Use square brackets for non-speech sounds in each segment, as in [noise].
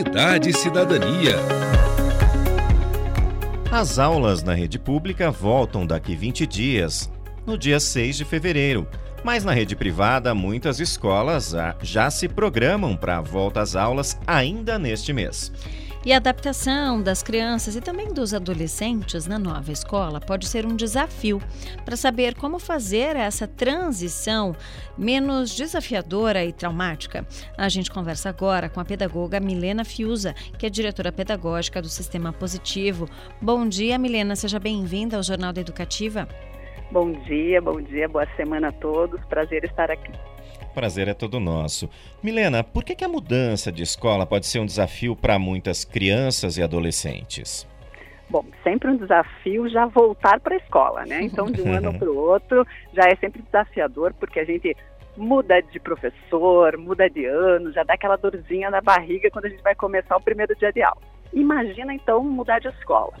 Cidade e Cidadania. As aulas na rede pública voltam daqui 20 dias, no dia 6 de fevereiro. Mas na rede privada, muitas escolas já se programam para a volta às aulas ainda neste mês. E a adaptação das crianças e também dos adolescentes na nova escola pode ser um desafio para saber como fazer essa transição menos desafiadora e traumática. A gente conversa agora com a pedagoga Milena Fiuza, que é diretora pedagógica do Sistema Positivo. Bom dia, Milena, seja bem-vinda ao Jornal da Educativa. Bom dia, bom dia, boa semana a todos. Prazer estar aqui. Prazer é todo nosso. Milena, por que, que a mudança de escola pode ser um desafio para muitas crianças e adolescentes? Bom, sempre um desafio já voltar para a escola, né? Então, de um [laughs] ano para o outro, já é sempre desafiador, porque a gente muda de professor, muda de ano, já dá aquela dorzinha na barriga quando a gente vai começar o primeiro dia de aula. Imagina, então, mudar de escola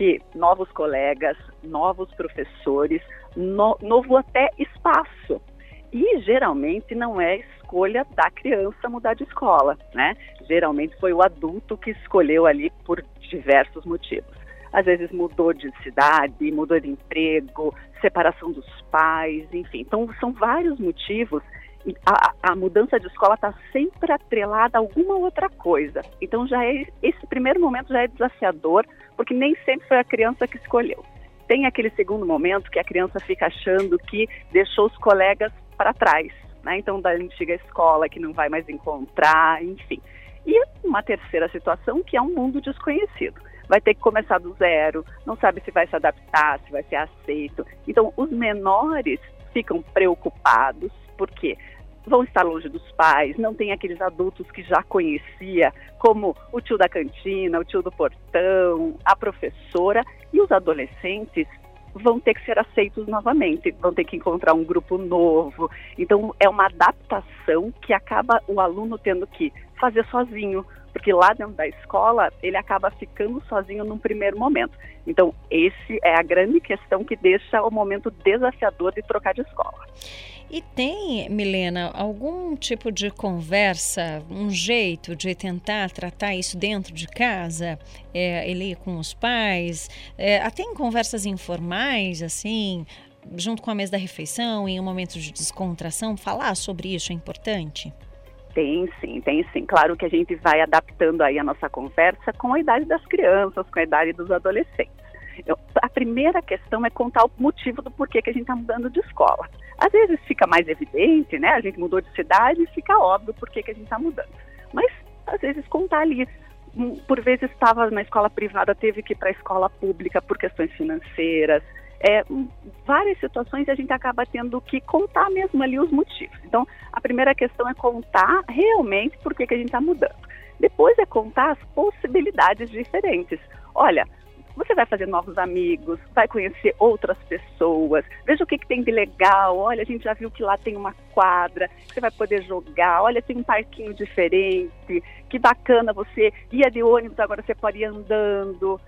que novos colegas, novos professores, no, novo até espaço. E geralmente não é escolha da criança mudar de escola, né? Geralmente foi o adulto que escolheu ali por diversos motivos. Às vezes mudou de cidade, mudou de emprego, separação dos pais, enfim. Então são vários motivos a, a, mudança de escola está sempre atrelada a alguma outra coisa. Então já é esse primeiro momento já é desafiador, porque nem sempre foi a criança que escolheu. Tem aquele segundo momento que a criança fica achando que deixou os colegas para trás, né? Então da antiga escola que não vai mais encontrar, enfim. E uma terceira situação que é um mundo desconhecido. Vai ter que começar do zero, não sabe se vai se adaptar, se vai ser aceito. Então os menores ficam preocupados, porque vão estar longe dos pais, não tem aqueles adultos que já conhecia, como o tio da cantina, o tio do portão, a professora, e os adolescentes vão ter que ser aceitos novamente, vão ter que encontrar um grupo novo. Então é uma adaptação que acaba o aluno tendo que fazer sozinho, porque lá dentro da escola ele acaba ficando sozinho num primeiro momento. Então, esse é a grande questão que deixa o momento desafiador de trocar de escola. E tem, Milena, algum tipo de conversa, um jeito de tentar tratar isso dentro de casa, é, ele com os pais, é, até em conversas informais, assim, junto com a mesa da refeição, em um momento de descontração, falar sobre isso é importante? Tem sim, tem sim. Claro que a gente vai adaptando aí a nossa conversa com a idade das crianças, com a idade dos adolescentes. Eu, a primeira questão é contar o motivo do porquê que a gente está mudando de escola. Às vezes fica mais evidente, né? A gente mudou de cidade e fica óbvio por que a gente está mudando. Mas às vezes contar ali, hum, por vezes estava na escola privada, teve que ir para a escola pública por questões financeiras, é, várias situações a gente acaba tendo que contar mesmo ali os motivos. Então, a primeira questão é contar realmente por que, que a gente está mudando. Depois é contar as possibilidades diferentes. Olha, você vai fazer novos amigos, vai conhecer outras pessoas, veja o que, que tem de legal. Olha, a gente já viu que lá tem uma quadra, você vai poder jogar. Olha, tem um parquinho diferente. Que bacana você ia de ônibus, agora você pode ir andando.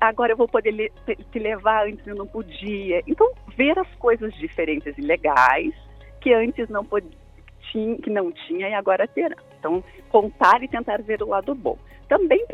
Agora eu vou poder te levar, antes eu não podia. Então, ver as coisas diferentes e legais que antes não podia, que não tinha e agora terá. Então, contar e tentar ver o lado bom. Também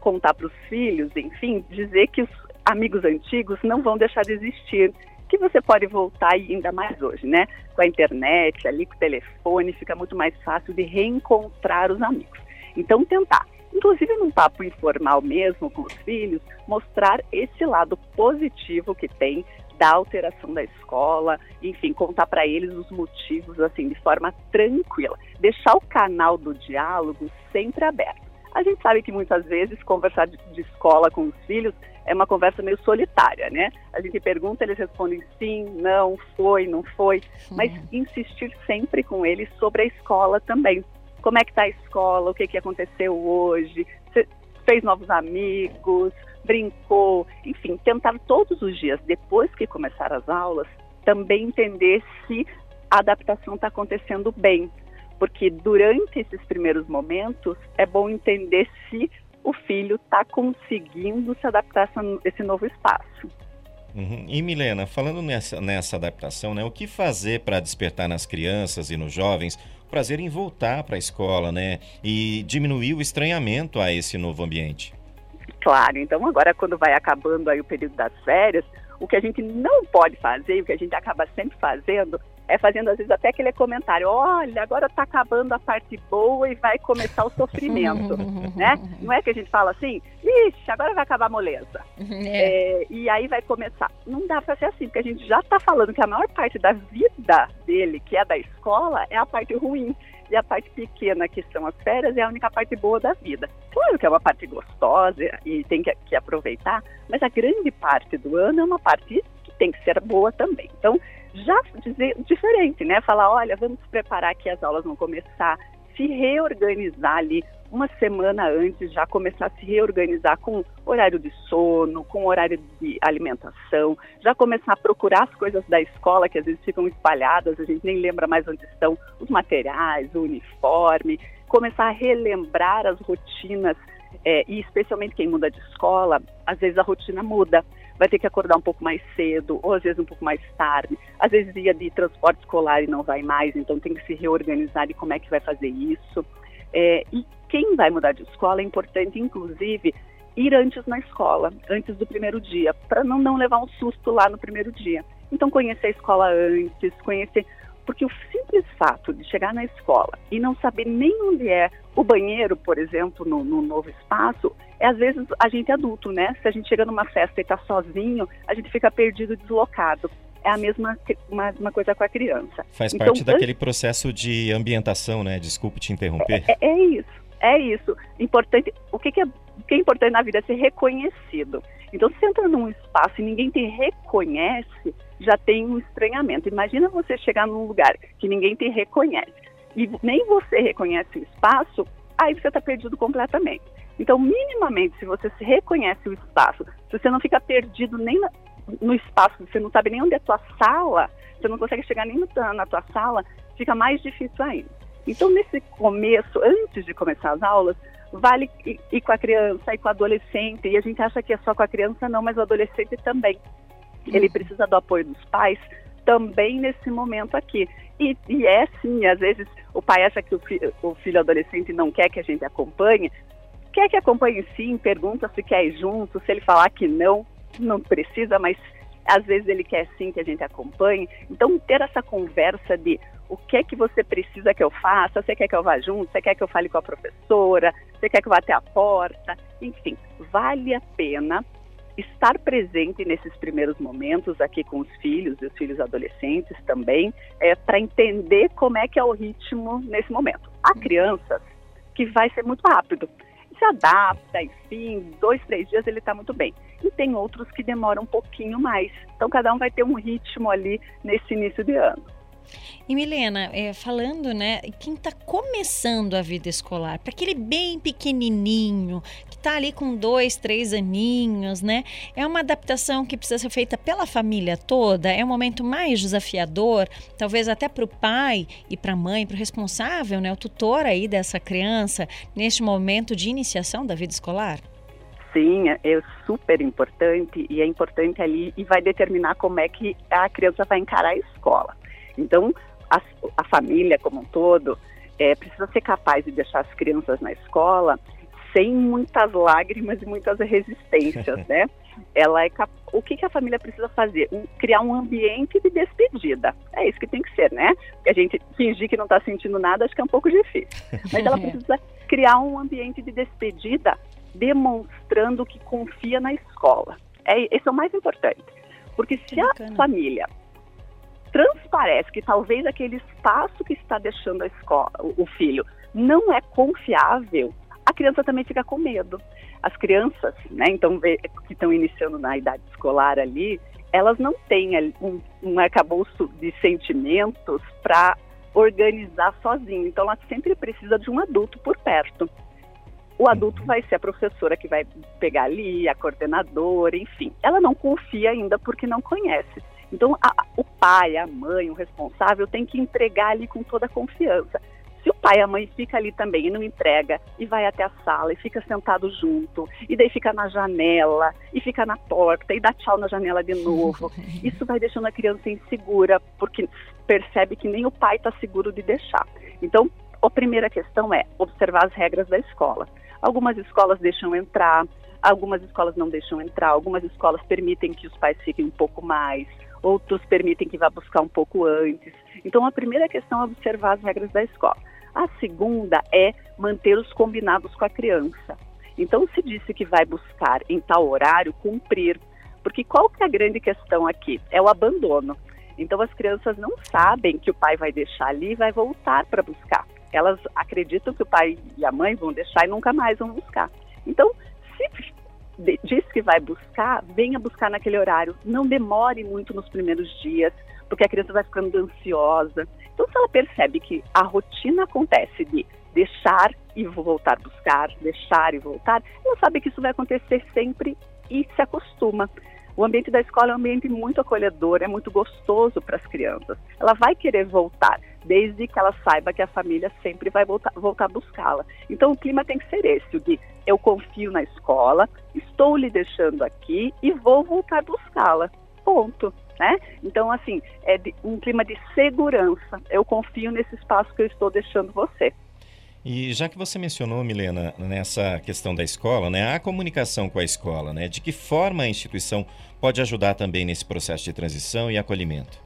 contar para os filhos, enfim, dizer que os amigos antigos não vão deixar de existir, que você pode voltar ainda mais hoje, né? Com a internet, ali com o telefone, fica muito mais fácil de reencontrar os amigos. Então, tentar, inclusive num papo informal mesmo com os filhos, mostrar esse lado positivo que tem da alteração da escola, enfim, contar para eles os motivos assim de forma tranquila, deixar o canal do diálogo sempre aberto. A gente sabe que muitas vezes conversar de, de, escola com os filhos é uma conversa meio solitária, né? A gente pergunta, eles respondem sim, não, foi, não foi, mas insistir sempre com eles sobre a escola também. Como é que está a escola? O que, que aconteceu hoje? Fez novos amigos? Brincou? Enfim, tentar todos os dias, depois que começar as aulas, também entender se a adaptação está acontecendo bem, porque durante esses primeiros momentos é bom entender se o filho está conseguindo se adaptar a esse novo espaço. Uhum. E Milena, falando nessa, nessa adaptação, né, o que fazer para despertar nas crianças e nos jovens prazer em voltar para a escola, né? E diminuir o estranhamento a esse novo ambiente. Claro, então agora quando vai acabando aí o período das férias, o que a gente não pode fazer, o que a gente acaba sempre fazendo, é fazendo às vezes até aquele comentário, olha, agora está acabando a parte boa e vai começar o sofrimento, [laughs] né? Não é que a gente fala assim, ixi, agora vai acabar a moleza. [laughs] É. É, e aí vai começar. Não dá para ser assim, porque a gente já está falando que a maior parte da vida dele, que é da escola, é a parte ruim. E a parte pequena, que são as férias, é a única parte boa da vida. Claro que é uma parte gostosa e tem que, que aproveitar, mas a grande parte do ano é uma parte tem que ser boa também. Então, já dizer diferente, né? Falar, olha, vamos preparar que as aulas vão começar, se reorganizar ali uma semana antes, já começar a se reorganizar com horário de sono, com horário de alimentação, já começar a procurar as coisas da escola que às vezes ficam espalhadas, a gente nem lembra mais onde estão os materiais, o uniforme, começar a relembrar as rotinas é, e especialmente quem muda de escola, às vezes a rotina muda vai ter que acordar um pouco mais cedo, ou às vezes um pouco mais tarde. Às vezes ia de transporte escolar e não vai mais, então tem que se reorganizar e como é que vai fazer isso. É, e quem vai mudar de escola é importante, inclusive, ir antes na escola, antes do primeiro dia, para não, não levar um susto lá no primeiro dia. Então, conhecer a escola antes, conhecer porque o simples fato de chegar na escola e não saber nem onde é o banheiro, por exemplo, no, no, novo espaço, é às vezes a gente é adulto, né? Se a gente chega numa festa e está sozinho, a gente fica perdido, deslocado. É a mesma uma, uma coisa com a criança. Faz então, parte daquele processo de ambientação, né? Desculpe te interromper. É, é isso, é isso. Importante. O que, que é o que é importante na vida é ser reconhecido. Então, se você entra num espaço e ninguém te reconhece, já tem um estranhamento. Imagina você chegar num lugar que ninguém te reconhece e nem você reconhece o espaço, aí você está perdido completamente. Então, minimamente, se você se reconhece o espaço, se você não fica perdido nem no espaço, você não sabe nem onde é a tua sala, você não consegue chegar nem na tua sala, fica mais difícil ainda. Então, nesse começo, antes de começar as aulas, vale ir com a criança e com o adolescente, e a gente acha que é só com a criança, não, mas o adolescente também. Ele precisa do apoio dos pais também nesse momento aqui. E, e é sim, às vezes o pai acha que o, fi, o filho adolescente não quer que a gente acompanhe, quer que acompanhe sim, pergunta se quer ir junto, se ele falar que não, não precisa, mas às vezes ele quer sim que a gente acompanhe. Então, ter essa conversa de o que é que você precisa que eu faça, você quer que eu vá junto, você quer que eu fale com a professora, você quer que eu vá até a porta, enfim, vale a pena estar presente nesses primeiros momentos aqui com os filhos e os filhos adolescentes também, é, para entender como é que é o ritmo nesse momento. Há crianças que vai ser muito rápido, se adapta, enfim, dois, três dias ele está muito bem. E tem outros que demoram um pouquinho mais. Então cada um vai ter um ritmo ali nesse início de ano. E Milena, é, falando, né, quem está começando a vida escolar, para aquele bem pequenininho, que está ali com dois, três aninhos, né, é uma adaptação que precisa ser feita pela família toda, é um momento mais desafiador, talvez até para o pai e para a mãe, para o responsável, né, o tutor aí dessa criança, neste momento de iniciação da vida escolar? Sim, é, é super importante e é importante ali e vai determinar como é que a criança vai encarar a escola. Então, a, a família como um todo é, precisa ser capaz de deixar as crianças na escola sem muitas lágrimas e muitas resistências, [laughs] né? Ela é cap... o que, que a família precisa fazer? Um, criar um ambiente de despedida. É isso que tem que ser, né? Porque a gente fingir que não está sentindo nada, acho que é um pouco difícil. Mas ela [laughs] precisa criar um ambiente de despedida, demonstrando que confia na escola. É, esse é o mais importante. Porque se a família transparece que talvez aquele espaço que está deixando a escola, o filho, não é confiável, a criança também fica com medo. As crianças, né, então, que estão iniciando na idade escolar ali, elas não têm um, um arcabouço de sentimentos para organizar sozinho. Então, ela sempre precisa de um adulto por perto. O adulto vai ser a professora que vai pegar ali, a coordenadora, enfim. Ela não confia ainda porque não conhece. Então, a, o pai, a mãe, o responsável tem que entregar ali com toda a confiança. Se o pai e a mãe fica ali também e não entrega, e vai até a sala e fica sentado junto, e daí fica na janela, e fica na porta, e dá tchau na janela de novo. [laughs] Isso vai deixando a criança insegura, porque percebe que nem o pai está seguro de deixar. Então, a primeira questão é observar as regras da escola. Algumas escolas deixam entrar, algumas escolas não deixam entrar, algumas escolas permitem que os pais fiquem um pouco mais, outros permitem que vá buscar um pouco antes. Então, a primeira questão é observar as regras da escola. A segunda é manter os combinados com a criança. Então, se disse que vai buscar em tal horário, cumprir. Porque qual que é a grande questão aqui? É o abandono. Então, as crianças não sabem que o pai vai deixar ali e vai voltar para buscar. Elas acreditam que o pai e a mãe vão deixar e nunca mais vão buscar. Então, se diz que vai buscar, venha buscar naquele horário. Não demore muito nos primeiros dias, porque a criança vai ficando ansiosa. Então, se ela percebe que a rotina acontece de deixar e voltar a buscar, deixar e voltar, ela sabe que isso vai acontecer sempre e se acostuma. O ambiente da escola é um ambiente muito acolhedor, é muito gostoso para as crianças. Ela vai querer voltar, desde que ela saiba que a família sempre vai voltar, voltar a buscá-la. Então o clima tem que ser esse, o de eu confio na escola, estou lhe deixando aqui e vou voltar buscá-la. Ponto. Né? Então, assim, é um clima de segurança. Eu confio nesse espaço que eu estou deixando você. E já que você mencionou, Milena, nessa questão da escola, né, a comunicação com a escola, né, de que forma a instituição pode ajudar também nesse processo de transição e acolhimento?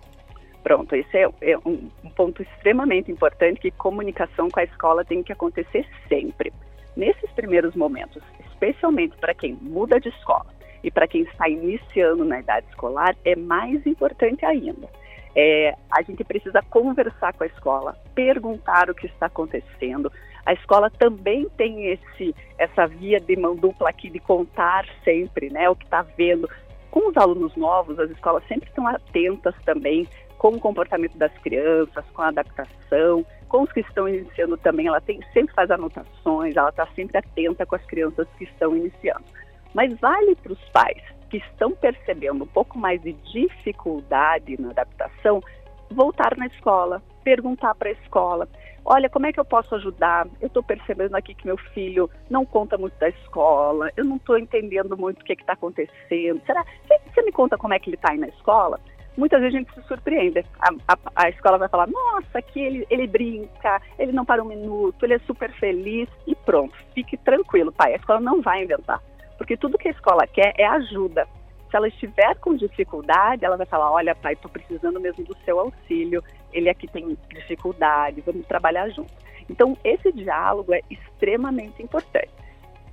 Pronto, esse é, é um, um ponto extremamente importante que comunicação com a escola tem que acontecer sempre. Nesses primeiros momentos, especialmente para quem muda de escola e para quem está iniciando na idade escolar, é mais importante ainda é, a gente precisa conversar com a escola, perguntar o que está acontecendo. A escola também tem esse, essa via de mão dupla aqui de contar sempre né, o que está vendo. Com os alunos novos, as escolas sempre estão atentas também com o comportamento das crianças, com a adaptação, com os que estão iniciando também, ela tem, sempre faz anotações, ela está sempre atenta com as crianças que estão iniciando. Mas vale para os pais que estão percebendo um pouco mais de dificuldade na adaptação, voltar na escola, perguntar para a escola: olha, como é que eu posso ajudar? Eu estou percebendo aqui que meu filho não conta muito da escola, eu não estou entendendo muito o que está acontecendo. Será? Você me conta como é que ele está aí na escola? Muitas vezes a gente se surpreende. A, a, a escola vai falar: nossa, aqui ele, ele brinca, ele não para um minuto, ele é super feliz e pronto. Fique tranquilo, pai. A escola não vai inventar. Porque tudo que a escola quer é ajuda. Se ela estiver com dificuldade, ela vai falar: Olha, pai, estou precisando mesmo do seu auxílio. Ele aqui tem dificuldade, vamos trabalhar junto. Então, esse diálogo é extremamente importante.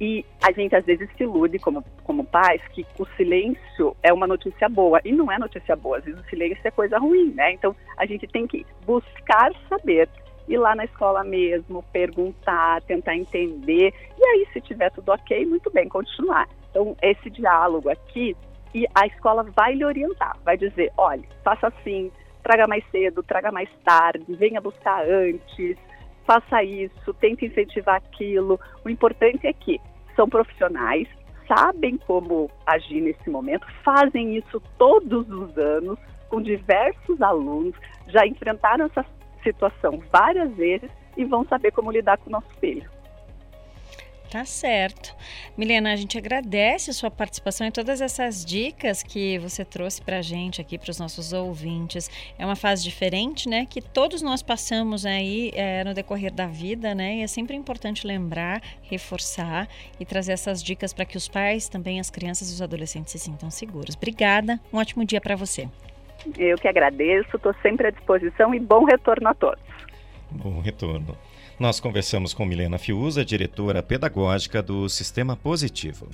E a gente às vezes se ilude como, como pais que o silêncio é uma notícia boa. E não é notícia boa, às vezes o silêncio é coisa ruim, né? Então a gente tem que buscar saber ir lá na escola mesmo, perguntar, tentar entender. E aí, se tiver tudo ok, muito bem, continuar. Então, esse diálogo aqui, e a escola vai lhe orientar, vai dizer, olha, faça assim, traga mais cedo, traga mais tarde, venha buscar antes, faça isso, tente incentivar aquilo. O importante é que são profissionais, sabem como agir nesse momento, fazem isso todos os anos com diversos alunos, já enfrentaram essas situação várias vezes e vão saber como lidar com o nosso filho. Tá certo. Milena, a gente agradece a sua participação e todas essas dicas que você trouxe para a gente aqui, para os nossos ouvintes. É uma fase diferente, né? Que todos nós passamos aí é, no decorrer da vida, né? E é sempre importante lembrar, reforçar e trazer essas dicas para que os pais, também as crianças e os adolescentes se sintam seguros. Obrigada, um ótimo dia para você. Eu que agradeço, estou sempre à disposição e bom retorno a todos. Bom retorno. Nós conversamos com Milena Fiuza, diretora pedagógica do Sistema Positivo.